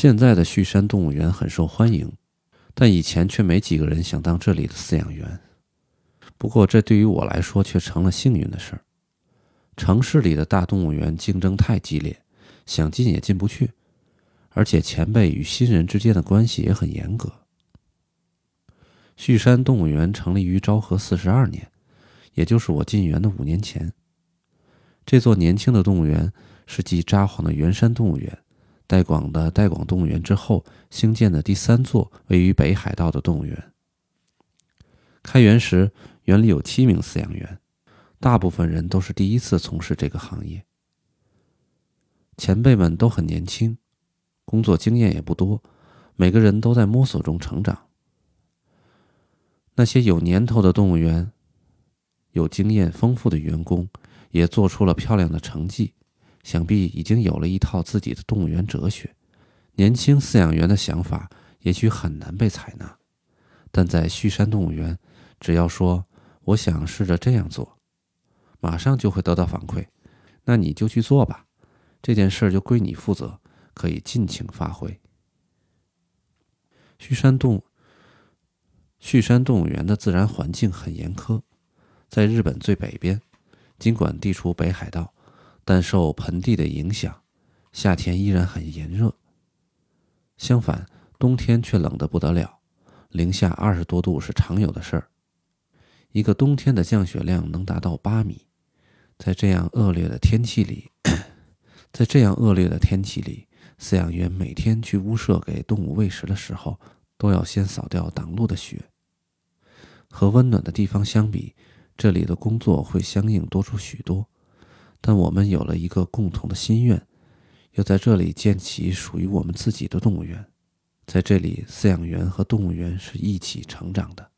现在的旭山动物园很受欢迎，但以前却没几个人想当这里的饲养员。不过，这对于我来说却成了幸运的事儿。城市里的大动物园竞争太激烈，想进也进不去，而且前辈与新人之间的关系也很严格。旭山动物园成立于昭和四十二年，也就是我进园的五年前。这座年轻的动物园是继札幌的圆山动物园、代广的代广动物园之后兴建的第三座位于北海道的动物园。开园时，园里有七名饲养员，大部分人都是第一次从事这个行业。前辈们都很年轻，工作经验也不多，每个人都在摸索中成长。那些有年头的动物园，有经验丰富的员工，也做出了漂亮的成绩，想必已经有了一套自己的动物园哲学。年轻饲养员的想法也许很难被采纳，但在旭山动物园，只要说我想试着这样做，马上就会得到反馈。那你就去做吧，这件事就归你负责，可以尽情发挥。旭山动。旭山动物园的自然环境很严苛，在日本最北边，尽管地处北海道，但受盆地的影响，夏天依然很炎热。相反，冬天却冷得不得了，零下二十多度是常有的事儿。一个冬天的降雪量能达到八米，在这样恶劣的天气里，在这样恶劣的天气里，饲养员每天去屋舍给动物喂食的时候。都要先扫掉挡路的雪。和温暖的地方相比，这里的工作会相应多出许多。但我们有了一个共同的心愿，要在这里建起属于我们自己的动物园。在这里，饲养员和动物园是一起成长的。